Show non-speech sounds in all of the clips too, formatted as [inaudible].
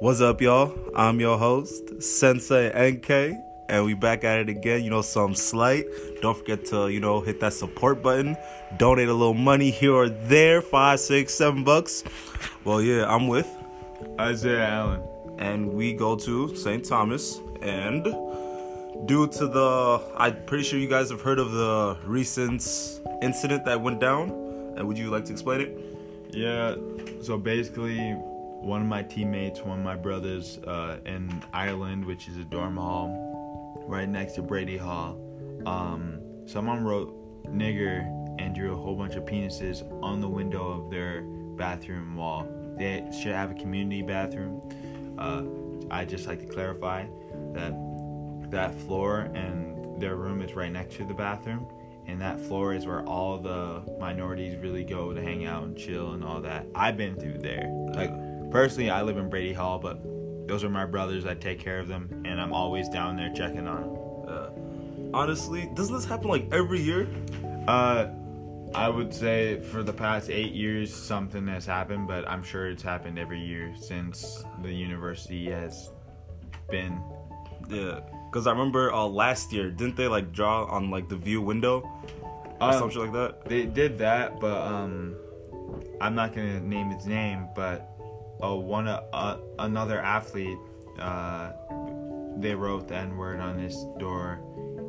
What's up, y'all? I'm your host, Sensei NK, and we back at it again. You know, some slight. Don't forget to, you know, hit that support button. Donate a little money here or there, five, six, seven bucks. Well, yeah, I'm with, Isaiah Allen. and we go to St. Thomas. And due to the, I'm pretty sure you guys have heard of the recent incident that went down. And would you like to explain it? Yeah, so basically, one of my teammates, one of my brothers uh, in Ireland, which is a dorm hall right next to Brady Hall, um, someone wrote nigger and drew a whole bunch of penises on the window of their bathroom wall. They should have a community bathroom. Uh, I just like to clarify that that floor and their room is right next to the bathroom and that floor is where all the minorities really go to hang out and chill and all that. I've been through there. Like personally, I live in Brady Hall, but those are my brothers. I take care of them, and I'm always down there checking on them. Uh, honestly, doesn't this happen like every year? Uh, I would say for the past eight years, something has happened, but I'm sure it's happened every year since the university has been. Yeah, because I remember uh, last year, didn't they like draw on like the view window or Uh, something like that? They did that, but um, I'm not gonna name its name, but uh, one uh, uh, another athlete, uh, they wrote the N word on his door,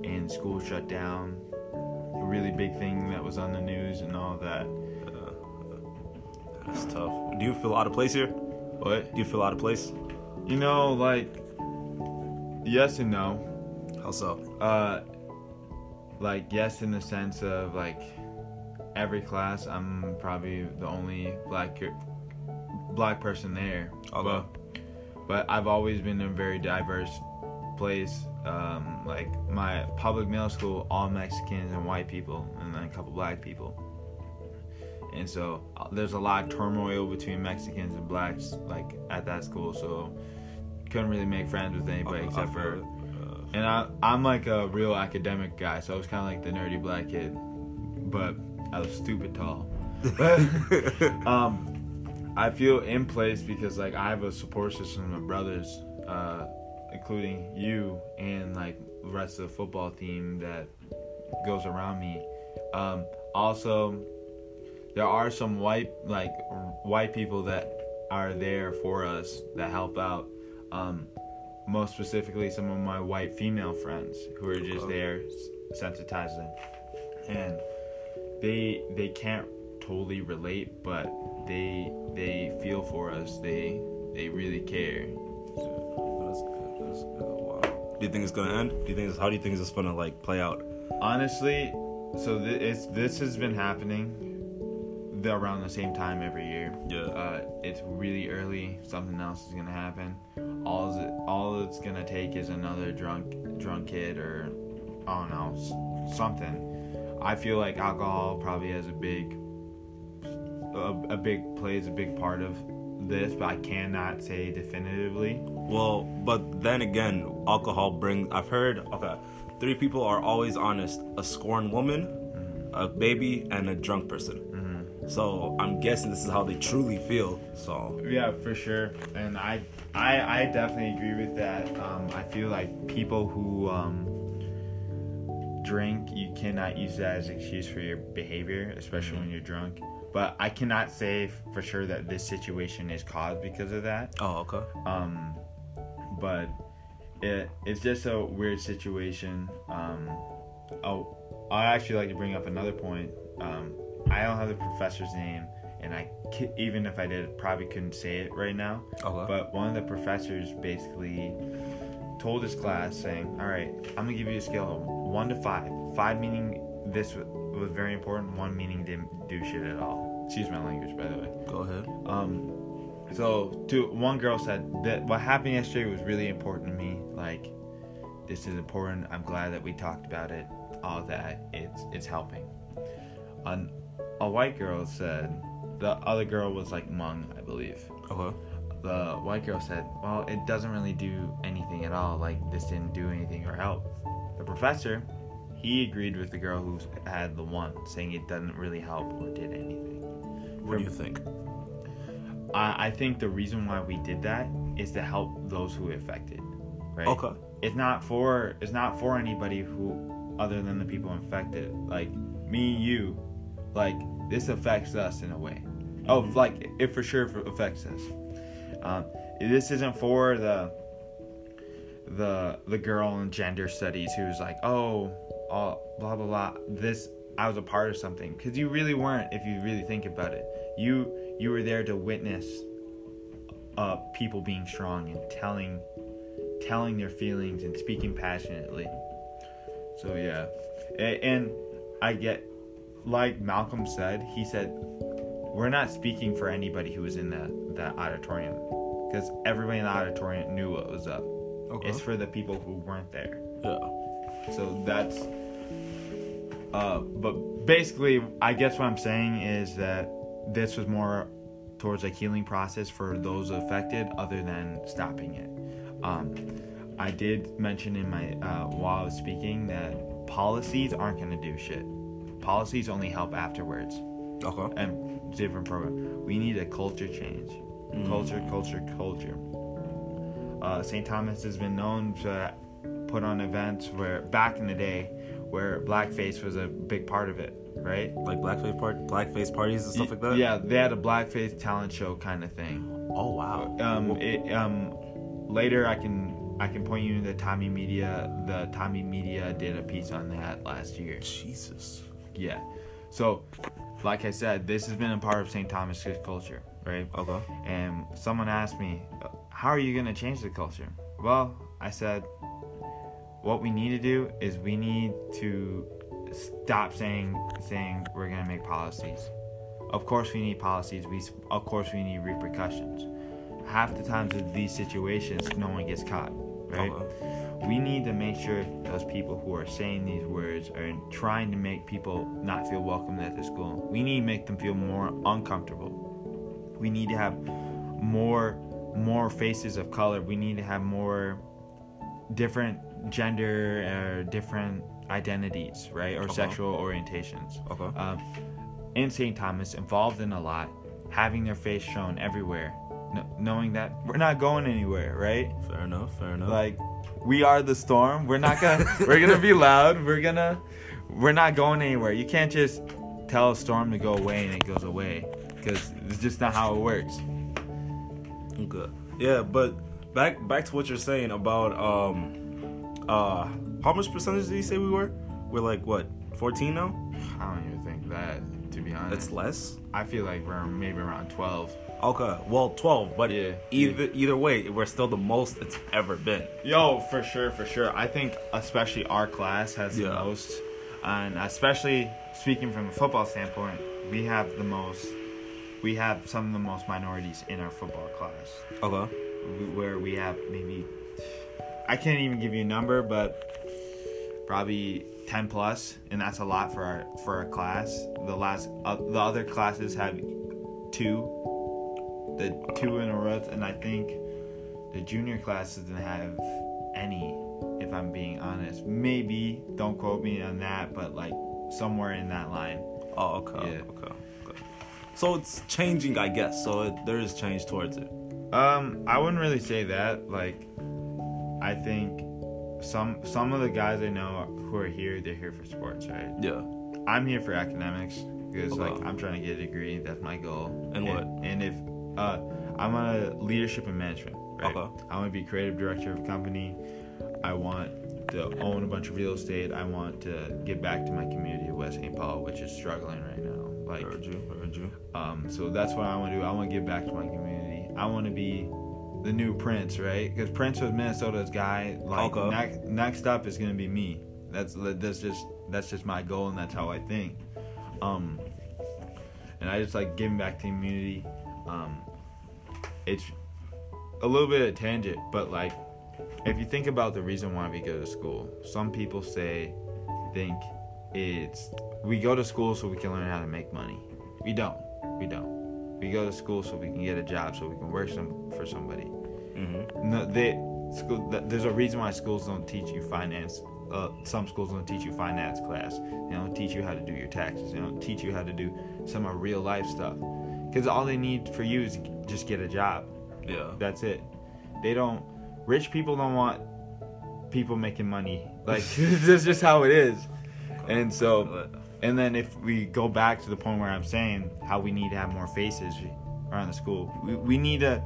and school shut down. A really big thing that was on the news and all that. That's tough. Do you feel out of place here? What? Do you feel out of place? You know, like yes and no. How so? Uh, like yes, in the sense of like every class, I'm probably the only black black person there. Okay. But, but I've always been in a very diverse place. Um, like my public middle school, all Mexicans and white people, and then a couple black people. And so uh, there's a lot of turmoil between Mexicans and blacks, like at that school. So couldn't really make friends with anybody I- I except feel for it. Uh, and I, I'm like a real academic guy, so I was kind of like the nerdy black kid, but I was stupid tall. [laughs] But um, I feel in place because like I have a support system of brothers, uh, including you and like the rest of the football team that goes around me. Um, also, there are some white like white people that are there for us that help out. Um, most specifically some of my white female friends who are just there sensitizing and they they can't totally relate but they they feel for us they they really care that's good. That's good. Wow. Do you think it's gonna end? Do you think? It's, how do you think it's gonna like play out? honestly so th- it's this has been happening the, around the same time every year Yeah. uh, it's really early something else is gonna happen all it, all it's gonna take is another drunk drunk kid or I don't know something I feel like alcohol probably has a big a, a big plays a big part of this but I cannot say definitively Well, but then again, alcohol brings. I've heard. Okay, three people are always honest: a scorned woman, a baby, and a drunk person. So I'm guessing this is how they truly feel. So Yeah, for sure, and I, I, I definitely agree with that. Um, I feel like people who um, drink, you cannot use that as an excuse for your behavior, especially when you're drunk. But I cannot say for sure that this situation is caused because of that. oh okay. Um, but it, it's just a weird situation. Um, oh, I actually like to bring up another point. Um, I don't have the professor's name, and I even if I did, probably couldn't say it right now. Okay. But one of the professors basically told his class, saying, "All right, I'm gonna give you a scale of one to five. Five meaning this was, was very important. One meaning didn't do shit at all. Excuse my language, by the way." Go ahead. Um, so to one girl said that what happened yesterday was really important to me. Like, this is important. I'm glad that we talked about it. All that it's it's helping. An, a white girl said the other girl was like Hmong, I believe. Okay. The white girl said, "Well, it doesn't really do anything at all. Like this didn't do anything or help." The professor, he agreed with the girl who had the one, saying it doesn't really help or did anything. What do you think? I, I think the reason why we did that is to help those who affected. Right. Okay. It's not for it's not for anybody who other than the people infected. Like me, you, like this affects us in a way. Oh, like it for sure affects us. Um, this isn't for the the the girl in gender studies who's like, oh, all, blah blah blah. This I was a part of something because you really weren't. If you really think about it, you you were there to witness uh, people being strong and telling telling their feelings and speaking passionately. So yeah, and I get like Malcolm said. He said we're not speaking for anybody who was in that that auditorium because everybody in the auditorium knew what was up. Okay. It's for the people who weren't there. yeah. So that's. Uh, but basically, I guess what I'm saying is that this was more towards a healing process for those affected, other than stopping it. Um, I did mention in my uh, while I was speaking that policies aren't going to do shit. Policies only help afterwards Okay. and different program. We need a culture change. Culture, culture, culture. Uh, St. Thomas has been known to put on events where back in the day where blackface was a big part of it, right? Like blackface part, blackface parties and stuff like that. Yeah, they had a blackface talent show kind of thing. Oh wow. Um, it, um, later I can I can point you to the TommieMedia. The TommieMedia did a piece on that last year. Jesus. Yeah. So, like I said, this has been a part of St. Thomas culture, right? Okay. And someone asked me, "How are you going to change the culture?" Well, I said, "What we need to do is we need to stop saying saying we're going to make policies. Of course, we need policies. We of course we need repercussions. Half the times in these situations, no one gets caught, right?" Okay. we need to make sure those people who are saying these words are trying to make people not feel welcome at the school. We need to make them feel more uncomfortable. We need to have more more faces of color. We need to have more different gender or different identities, right? Or Okay. sexual orientations. Okay. Um, in St. Thomas, involved in a lot, having their face shown everywhere, kn- knowing that we're not going anywhere, right? Fair enough. Fair enough. like we are the storm we're not gonna [laughs] we're gonna be loud we're gonna we're not going anywhere you can't just tell a storm to go away and it goes away because it's just not how it works Okay. Yeah, but back back to what you're saying about um uh how much percentage did you say we were? We're like what, 14 now? i don't even think that to be honest It's less. i feel like we're maybe around 12 Okay. Well, 12, but Yeah. either either way, we're still the most it's ever been. yo for sure for sure i think especially our class has the most and especially speaking from a football standpoint we have the most we have some of the most minorities in our football class Okay. Where we have maybe I can't even give you a number, but probably ten plus, and that's a lot for our for our class. The last uh, the other classes have two, the two in a row, and I think the junior class doesn't have any. If I'm being honest, maybe don't quote me on that, but like somewhere in that line. Oh, okay. Yeah. Okay. Okay. So it's changing, I guess. So it, there is change towards it. Um, I wouldn't really say that. Like, I think some some of the guys I know who are here, they're here for sports, right? Yeah. I'm here for academics because like I'm trying to get a degree. That's my goal. And what? And if uh, I'm on a leadership and management. Right? Okay. I want to be creative director of a company. I want to own a bunch of real estate. I want to get back to my community of West St. Paul, which is struggling right now. Like, Heard you. Heard you. um, so that's what I want to do. I want to give back to my community. I want to be the new Prince, right? Because Prince was Minnesota's guy. Like Okay. next, next up is gonna be me. That's that's just that's just my goal, and that's how I think. Um, and I just like giving back to the community. Um, it's a little bit of a tangent, but like if you think about the reason why we go to school, some people say think it's we go to school so we can learn how to make money. We don't. We don't. We go to school so we can get a job, so we can work some for somebody. Mm-hmm. No, they school. There's a reason why schools don't teach you finance. Uh, some schools don't teach you finance class. They don't teach you how to do your taxes. They don't teach you how to do some of real life stuff. Because all they need for you is just get a job. Yeah. That's it. they don't. Rich people don't want people making money. Like [laughs] that's just how it is. And so, and then if we go back to the point where I'm saying how we need to have more faces around the school, we, we need to.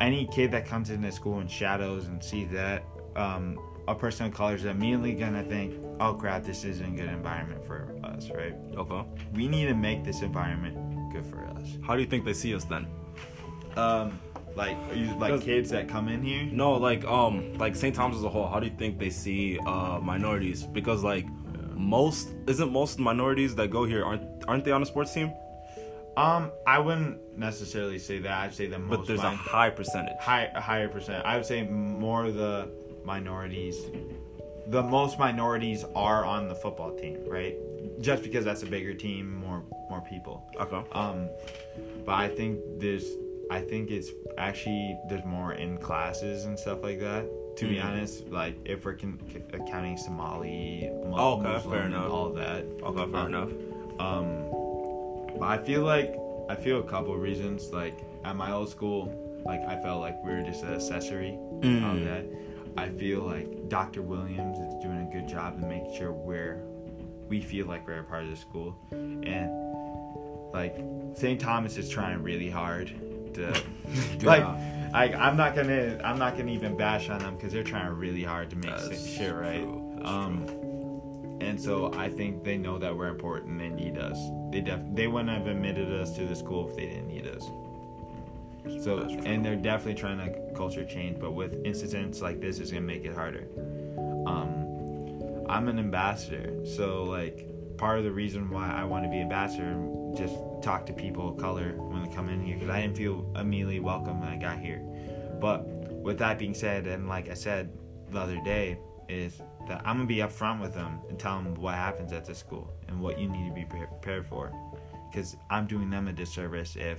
Any kid that comes into school and shadows and sees that, um, a person of color is immediately gonna think, "Oh crap, this isn't a good environment for us," right? Okay. We need to make this environment good for us. How do you think they see us then? Um, like are you like kids that come in here? No, like um, like St. Thomas as a whole. How do you think they see uh minorities? Because like most isn't most minorities that go here aren't aren't they on a sports team? Um, I wouldn't necessarily say that. I'd say the most. But there's a high percentage. high, a higher percent. I would say more of the minorities. The most minorities are on the football team, right? Just because that's a bigger team, more more people. Okay. Um, but I think there's, I think it's actually there's more in classes and stuff like that. To be Mhm. honest, like if we're con- accounting Somali, Mu- Oh, okay, Muslim, fair enough. all that. Okay, fair Um, enough. Um, but I feel like I feel a couple reasons. Like at my old school, like I felt like we were just an accessory Mm. of that. I feel like Dr. Williams is doing a good job in making sure we're we feel like we're a part of the school, and like St. Thomas is trying really hard to [laughs] like. I, I'm not gonna I'm not gonna even bash on them because they're trying really hard to make That's shit right. um, and so I think they know that we're important. They need us. They def they wouldn't have admitted us to the school if they didn't need us. So and they're definitely trying to culture change, but with incidents like this, it's gonna make it harder. Um, I'm an ambassador, so like part of the reason why I want to be ambassador, and just talk to people of color when they come in here, because I didn't feel immediately welcome when I got here. But with that being said, and like I said the other day, is that I'm gonna be upfront with them and tell them what happens at the school and what you need to be prepared for, because I'm doing them a disservice if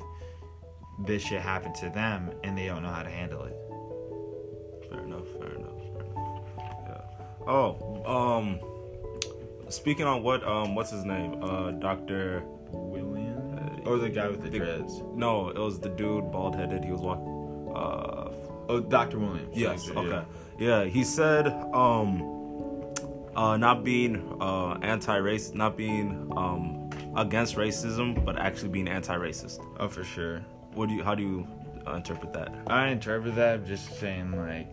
this shit happened to them and they don't know how to handle it. Fair enough. Fair enough. Fair enough. Yeah. Oh, um, speaking on what um, what's his name? Uh, Doctor. William or the guy with the the- dreads? No, it was the dude, bald headed. He was walking. Uh, Oh, Dr. Williams. yes. Doctor, Okay. Yeah. He said um, uh, not being uh anti-race, not being um against racism, but actually being anti-racist. Oh, for sure. What do you? How do you uh, interpret that? I interpret that just saying like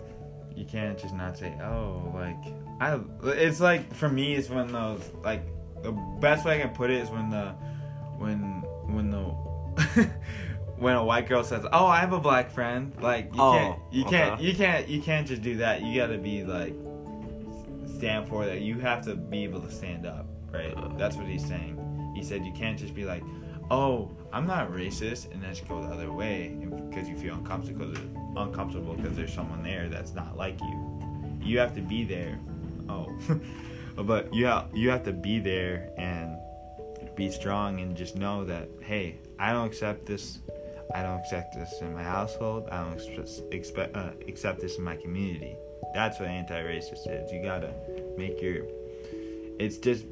you can't just not say oh like I it's like for me it's when those like the best way I can put it is when the when when the [laughs] when a white girl says oh I have a black friend like you Oh, can't you can't you can't you can't just do that. You gotta be like stand for that. You have to be able to stand up right? Uh. that's what he's saying. He said you can't just be like oh i'm not racist and then just go the other way because you feel uncomfortable because uncomfortable because there's someone there that's not like you. You have to be there. Oh. [laughs] But you have you have to be there and be strong and just know that hey i don't accept this i don't accept this in my household i don't expect uh, accept this in my community. That's what anti-racist is. You gotta make your it's just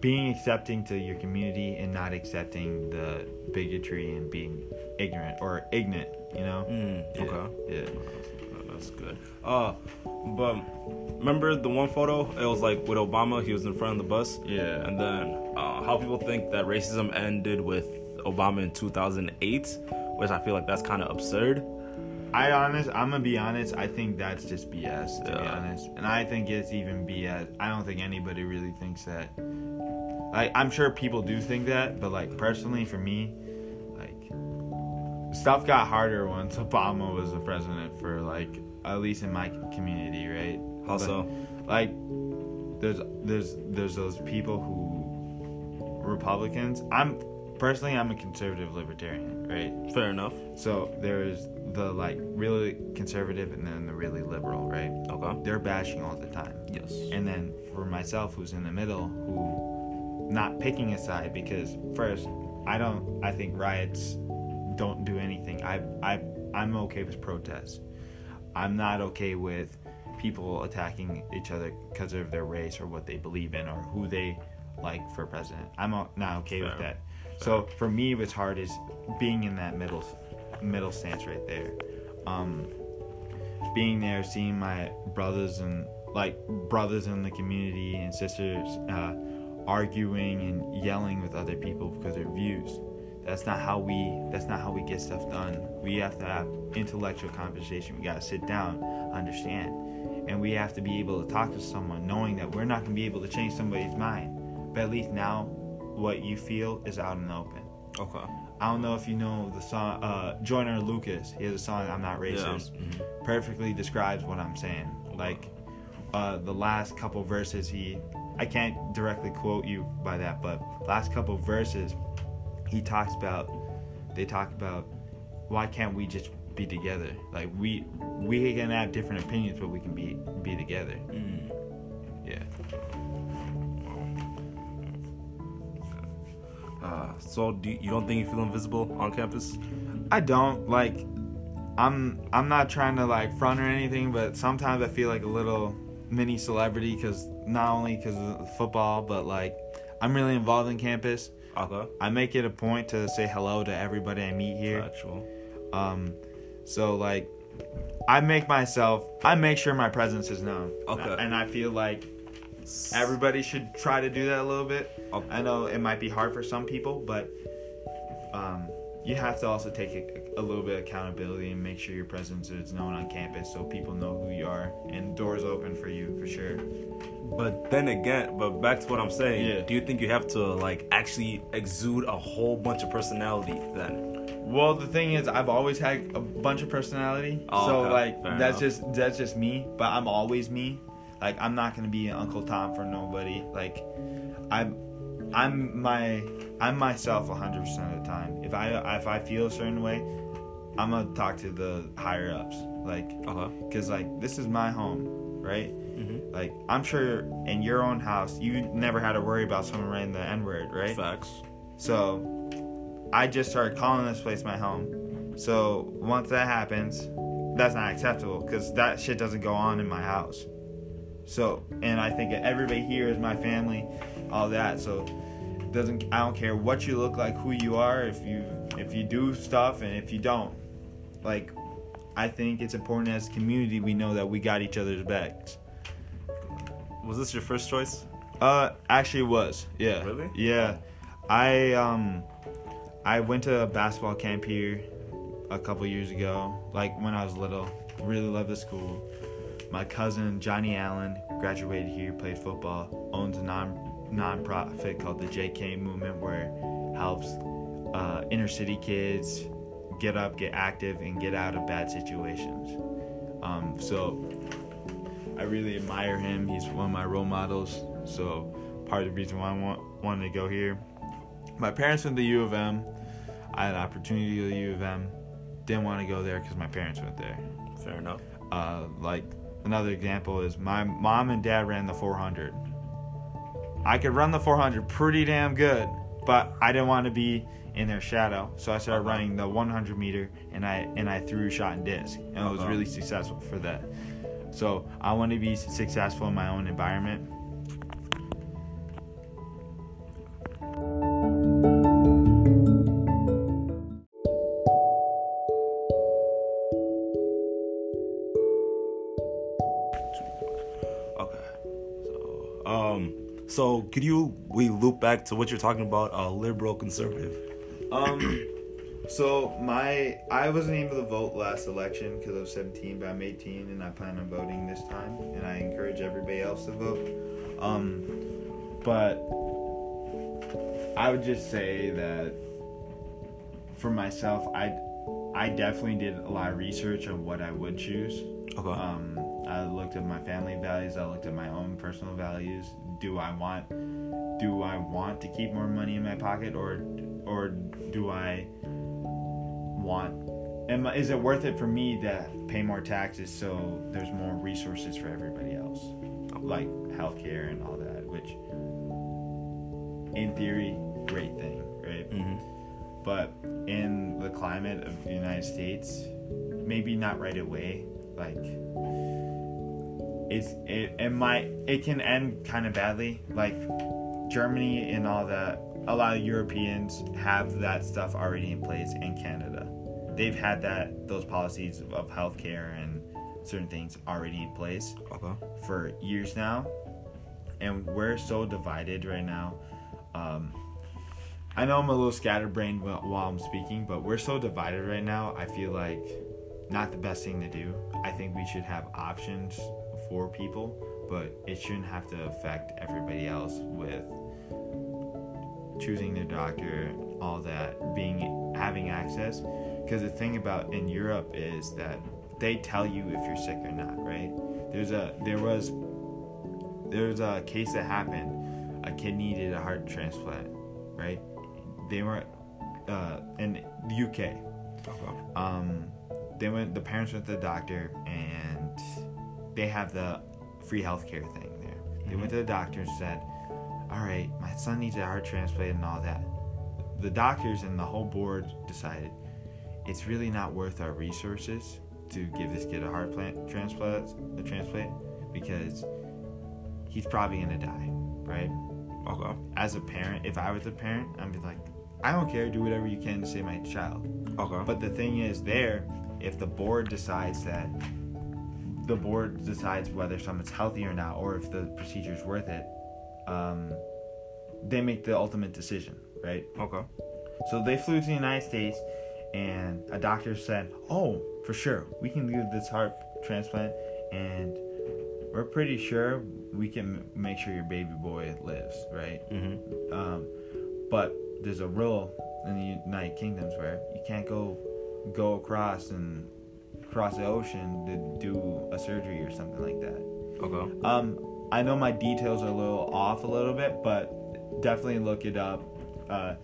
being accepting to your community and not accepting the bigotry and being ignorant or ignorant you know Mm, Yeah, okay. yeah Uh, That's good. Uh, but remember the one photo? It was like with Obama. He was in front of the bus. yeah And then uh, how people think that racism ended with Obama in 2008, which I feel like that's kind of absurd. I honest, I'm gonna be honest. I think that's just BS to be honest, and I think it's even BS. I don't think anybody really thinks that. Like, I'm sure people do think that, but like personally, for me, like stuff got harder once [laughs] Obama was the president. For like, at least in my community, right? How But, so? Like, there's there's there's those people who Republicans. I'm personally, I'm a conservative libertarian, right? Fair enough. So there's the like really conservative and then the really liberal, right? Okay. They're bashing all the time. Yes. And then for myself who's in the middle who not picking a side because first I don't I think riots don't do anything. I I I'm okay with protests. I'm not okay with people attacking each other because of their race or what they believe in or who they like for president. I'm not okay with Fair. that. So for me, what's hard is being in that middle middle stance right there. um, being there, seeing my brothers and like brothers in the community and sisters uh, arguing and yelling with other people because of their views. That's not how we. That's not how we get stuff done. We have to have intellectual conversation. We gotta sit down, understand, and we have to be able to talk to someone, knowing that we're not gonna be able to change somebody's mind. But at least now, what you feel is out in the open. Okay. I don't know if you know the song uh, Joyner Lucas. He has a song "I'm Not Racist." Yeah. Mhm. Perfectly describes what I'm saying. Like uh, the last couple verses, he I can't directly quote you by that, but last couple verses, he talks about. They talk about why can't we just be together? Like we we can have different opinions, but we can be be together. Mm. Uh, so do you, you don't think you feel invisible on campus? I don't like. I'm I'm not trying to like front or anything, but sometimes I feel like a little mini celebrity because not only because of football, but like I'm really involved in campus. Okay. I make it a point to say hello to everybody I meet here. Factual. Um, so like, I make myself, I make sure my presence is known. Okay. And I feel like everybody should try to do that a little bit. I know it might be hard for some people, but um, you have to also take a, a little bit of accountability and make sure your presence is known on campus so people know who you are and doors open for you for sure. But then again, but back to what I'm saying. Yeah. Do you think you have to like actually exude a whole bunch of personality then? Well, the thing is, I've always had a bunch of personality, Oh, so okay. like Fair that's enough. just that's just me. But I'm always me. Like I'm not gonna be an Uncle Tom for nobody. Like I'm I'm my I'm myself 100 percent of the time. If I if I feel a certain way, I'm gonna talk to the higher ups. Like Okay. because like this is my home, right? Mm-hmm. Like I'm sure in your own house, you never had to worry about someone writing the N word, right? Facts. So I just started calling this place my home. So once that happens, that's not acceptable because that shit doesn't go on in my house. So and I think everybody here is my family, all that. So doesn't I don't care what you look like, who you are, if you if you do stuff and if you don't. Like I think it's important as a community we know that we got each other's backs. Was this your first choice? Uh, actually, it was yeah. Really? Yeah, I um, I went to a basketball camp here a couple years ago, like when I was little. Really loved the school. My cousin Johnny Allen graduated here, played football, owns a non non-profit called the JK Movement, where it helps uh, inner city kids get up, get active, and get out of bad situations. Um, so I really admire him. He's one of my role models. So part of the reason why I want wanted to go here. My parents went to U of M. I had an opportunity to go to U of M. Didn't want to go there because my parents went there. Fair enough. Uh, like another example is my mom and dad ran the 400. I could run the 400 pretty damn good, but I didn't want to be in their shadow, so I started running the 100 meter, and I and I threw shot and disc, and I was uh-huh. really successful for that. So I want to be successful in my own environment. Could you we loop back to what you're talking about? Uh, liberal conservative. Um, so my I wasn't able to vote last election because I was 17, but I'm 18 and I plan on voting this time, and I encourage everybody else to vote. Um, but I would just say that for myself, I I definitely did a lot of research on what I would choose. Okay. Um, I looked at my family values. I looked at my own personal values. Do I want do I want to keep more money in my pocket or or do I want am is it worth it for me to pay more taxes so there's more resources for everybody else like healthcare and all that which in theory great thing right hmm but in the climate of the United States, maybe not right away. Like it's it, it might it can end kind of badly. Like Germany and all that. A lot of Europeans have that stuff already in place in Canada. they've had that those policies of healthcare and certain things already in place Okay. for years now, and we're so divided right now. Um, I know I'm a little scatterbrained while, I'm speaking, but we're so divided right now. I feel like not the best thing to do. I think we should have options for people, but it shouldn't have to affect everybody else with choosing their doctor, all that, being having access. Because the thing about in Europe is that they tell you if you're sick or not, right? There's a there was there's a case that happened. A kid needed a heart transplant, right? They were uh, in the UK. Okay. Um, they went. The parents went to the doctor, and they have the free healthcare thing there. They went to the doctor and said, "All right, my son needs a heart transplant and all that." The doctors and the whole board decided it's really not worth our resources to give this kid a heart plant transplant, a transplant, because he's probably gonna die, right? Okay. As a parent, if I was a parent, I'd be like, I don't care, do whatever you can to save my child. Okay. But the thing is, there, if the board decides that the board decides whether someone's healthy or not, or if the procedure is worth it, um, they make the ultimate decision, right? okay. So they flew to the United States, and a doctor said, "Oh, for sure, we can do this heart transplant, and we're pretty sure we can make sure your baby boy lives, right?" Mm-hmm. Um, but there's a rule in the United Kingdoms where you can't go go across and cross the ocean to do a surgery or something like that. Okay. Um, I know my details are a little off a little bit, but definitely look it up. Uh,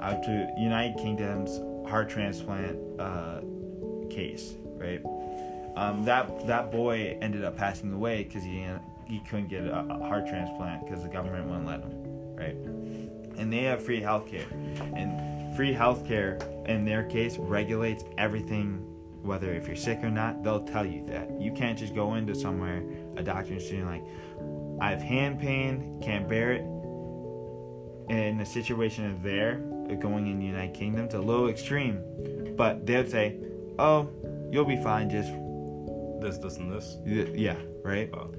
out to United Kingdom's heart transplant uh, case, right? Um, that that boy ended up passing away because he he couldn't get a, a heart transplant because the government wouldn't let him, right? And they have free healthcare, and free healthcare in their case regulates everything. Whether if you're sick or not, they'll tell you that you can't just go into somewhere a doctor and saying like, I have hand pain, can't bear it. In the situation of there, uh, going in the United Kingdom, it's a little extreme, but they'd say, "Oh, you'll be fine. Just This, this, and this. yeah, right." Oh.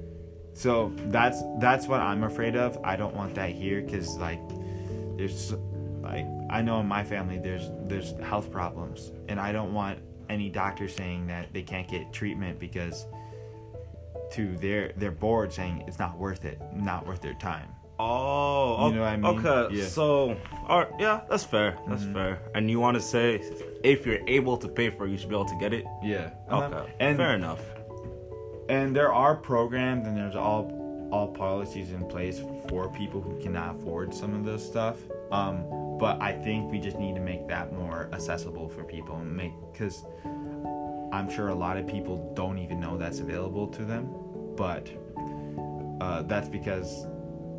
So that's that's what I'm afraid of. I don't want that here because like there's like I know in my family there's there's health problems, and I don't want any doctor saying that they can't get treatment because to their their board saying it's not worth it, not worth their time. Oh, You know what I mean? Okay, Yeah. so, all right, yeah, that's fair. That's Mhm. fair. And you want to say, if you're able to pay for it, you should be able to get it. Yeah. Okay, And fair enough. and there are programs and there's all all policies in place for people who cannot afford some of this stuff um but i think we just need to make that more accessible for people and make because i'm sure a lot of people don't even know that's available to them but uh, that's because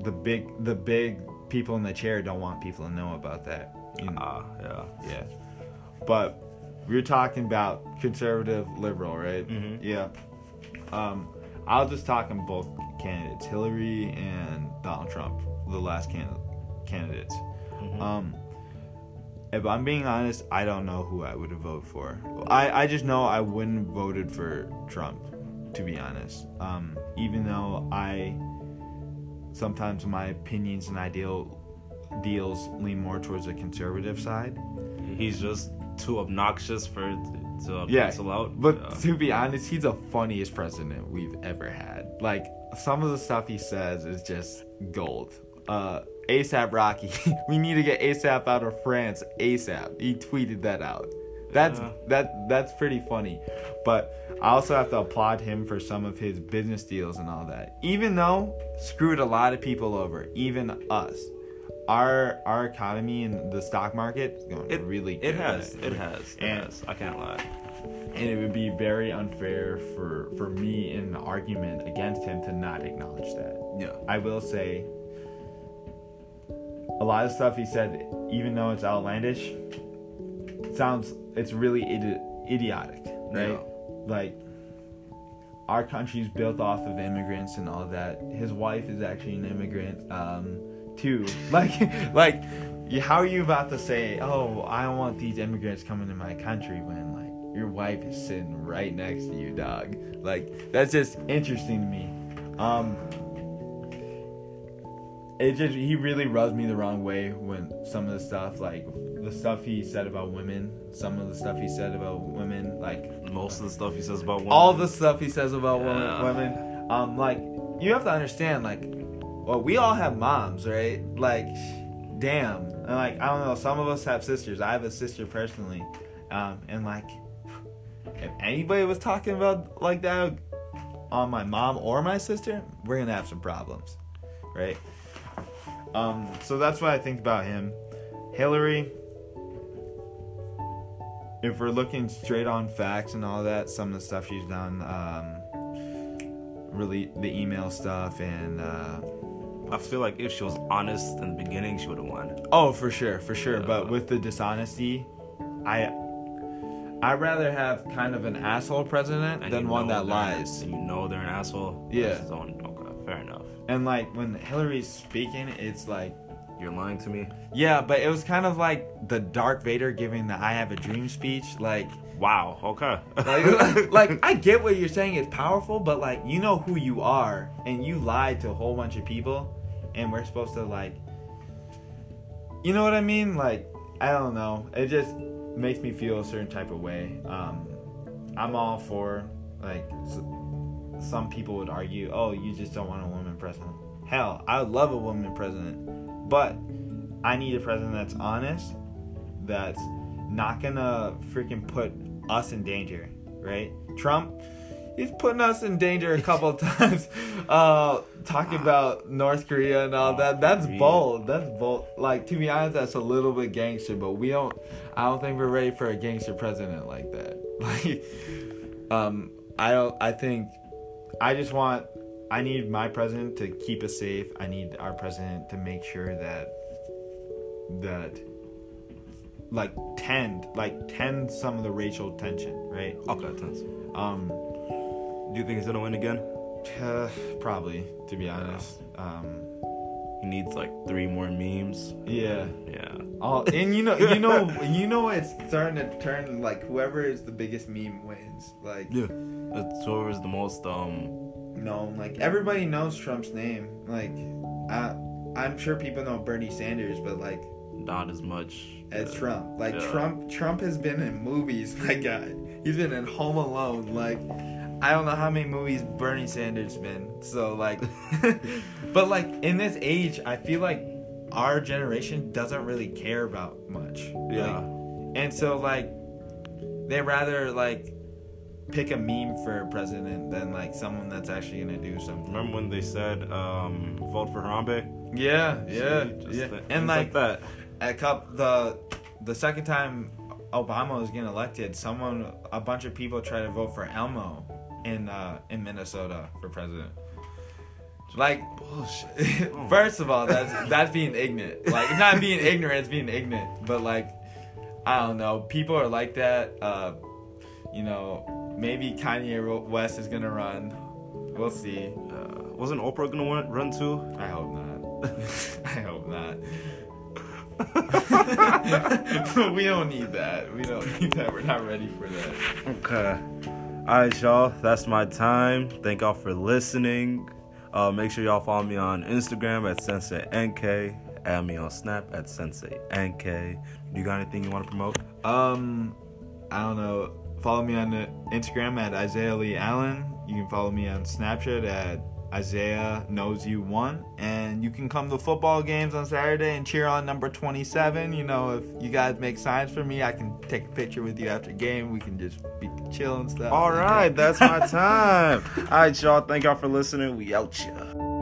the big the big people in the chair don't want people to know about that you know? Ah, yeah. yeah but we're talking about conservative liberal right Mhm. yeah um, I was just talking both candidates, Hillary and Donald Trump, the last can- candidates. Mhm. Um, if I'm being honest, I don't know who I would have voted for. I, I just know I wouldn't have voted for Trump, to be honest. Um, even though I sometimes my opinions and ideal deals lean more towards the conservative side. He's just too obnoxious for to Yeah, cancel out. But yeah. to be honest, he's the funniest president we've ever had. Like some of the stuff he says is just gold. Uh, ASAP Rocky, [laughs] we need to get ASAP out of France ASAP. He tweeted that out. That's Yeah. that that's pretty funny. But I also have to applaud him for some of his business deals and all that. Even though screwed a lot of people over, even us. Our our economy and the stock market is going it really it has, it has, it And- has. I can't lie. And it would be very unfair for for me in an argument against him to not acknowledge that. Yeah. I will say a lot of stuff he said, even though it's outlandish, sounds it's really idi- idiotic, right? Yeah. Like our country's built off of immigrants and all that. His wife is actually an immigrant um, too. [laughs] Like, like, how are you about to say, "Oh, I don't want these immigrants coming to my country" when your wife is sitting right next to you, dog. Like that's just interesting to me. Um, it just he really rubs me the wrong way when some of the stuff like the stuff he said about women, some of the stuff he said about women, like Most of the stuff he says about women. all the stuff he says about Yeah. women, women. Um, like you have to understand, like, well, we all have moms, right? Like, damn, and like I don't know, some of us have sisters. I have a sister personally, um, and like, if anybody was talking about like that on my mom or my sister, we're gonna have some problems, right? Um, so that's what I think about him. Hillary, if we're looking straight on facts and all that, some of the stuff she's done, um, really the email stuff and uh, I feel like if she was honest in the beginning, she would have won. oh, for sure, for sure. But with the dishonesty, I I'd rather have kind of an asshole president And than one that lies. And you know they're an asshole. Yeah. Own- okay, fair enough. And like when Hillary's speaking, it's like You're lying to me. yeah, but it was kind of like the Darth Vader giving the "I have a dream" speech, like. Wow. Okay. like, like [laughs] I get what you're saying it's powerful, but like you know who you are, and you lied to a whole bunch of people, and we're supposed to like, you know what I mean? Like I don't know, it just makes me feel a certain type of way. Um, I'm all for like s- some people would argue, oh, you just don't want a woman president. Hell, I would love a woman president, but I need a president that's honest, that's not gonna freaking put us in danger, right? Trump, he's putting us in danger a couple [laughs] times, uh, talking about North Korea and all that. That's Korea. bold. That's bold. Like to be honest, that's a little bit gangster, but we don't. I don't think we're ready for a gangster president like that. [laughs] Like, um, I don't. I think. I just want. I need my president to keep us safe. I need our president to make sure that that like tend like tend some of the racial tension, right? okay, tense. Um, Do you think he's gonna win again? Uh, [sighs] probably to be honest. Um, He needs like three more memes. yeah. Yeah. All and you know you know [laughs] you know it's starting to turn like whoever is the biggest meme wins. Like Yeah. It's whoever's the most um no, like everybody knows Trump's name. Like I I'm sure people know Bernie Sanders, but like not as much. as Yeah. Trump. Like Yeah. Trump Trump has been in movies, [laughs] my guy. He's been in Home Alone. Like I don't know how many movies Bernie Sanders been. So like [laughs] but like in this age, I feel like our generation doesn't really care about much. Yeah. Like, and so like they rather like pick a meme for a president than like someone that's actually gonna do something. Remember when they said um vote for Harambe? Yeah, yeah, just yeah. th- And things like that. a cup the the second time Obama was getting elected, someone a bunch of people tried to vote for Elmo in uh in Minnesota for president. Like Bullshit. [laughs] Oh. first of all, that's that's being ignorant. Like not being ignorant, it's being ignorant. But like I don't know, people are like that. Uh you know, maybe Kanye West is gonna run. We'll see. Uh, wasn't Oprah gonna run too? I hope not. [laughs] I hope not. [laughs] we don't need that. We don't need that. We're not ready for that. Okay. All right, y'all. That's my time. Thank y'all for listening. Uh, make sure y'all follow me on Instagram at Sensei NK. Add me on Snap at Sensei NK. You got anything you want to promote? Um, I don't know. Follow me on Instagram at Isaiah Lee Allen. You can follow me on Snapchat at Isaiah Knows You One, and you can come to football games on Saturday and cheer on number twenty-seven. You know, if you guys make signs for me, I can take a picture with you after game. We can just be chill and stuff. All right, that's my [laughs] time. All right, y'all. Thank y'all for listening. We out, ya.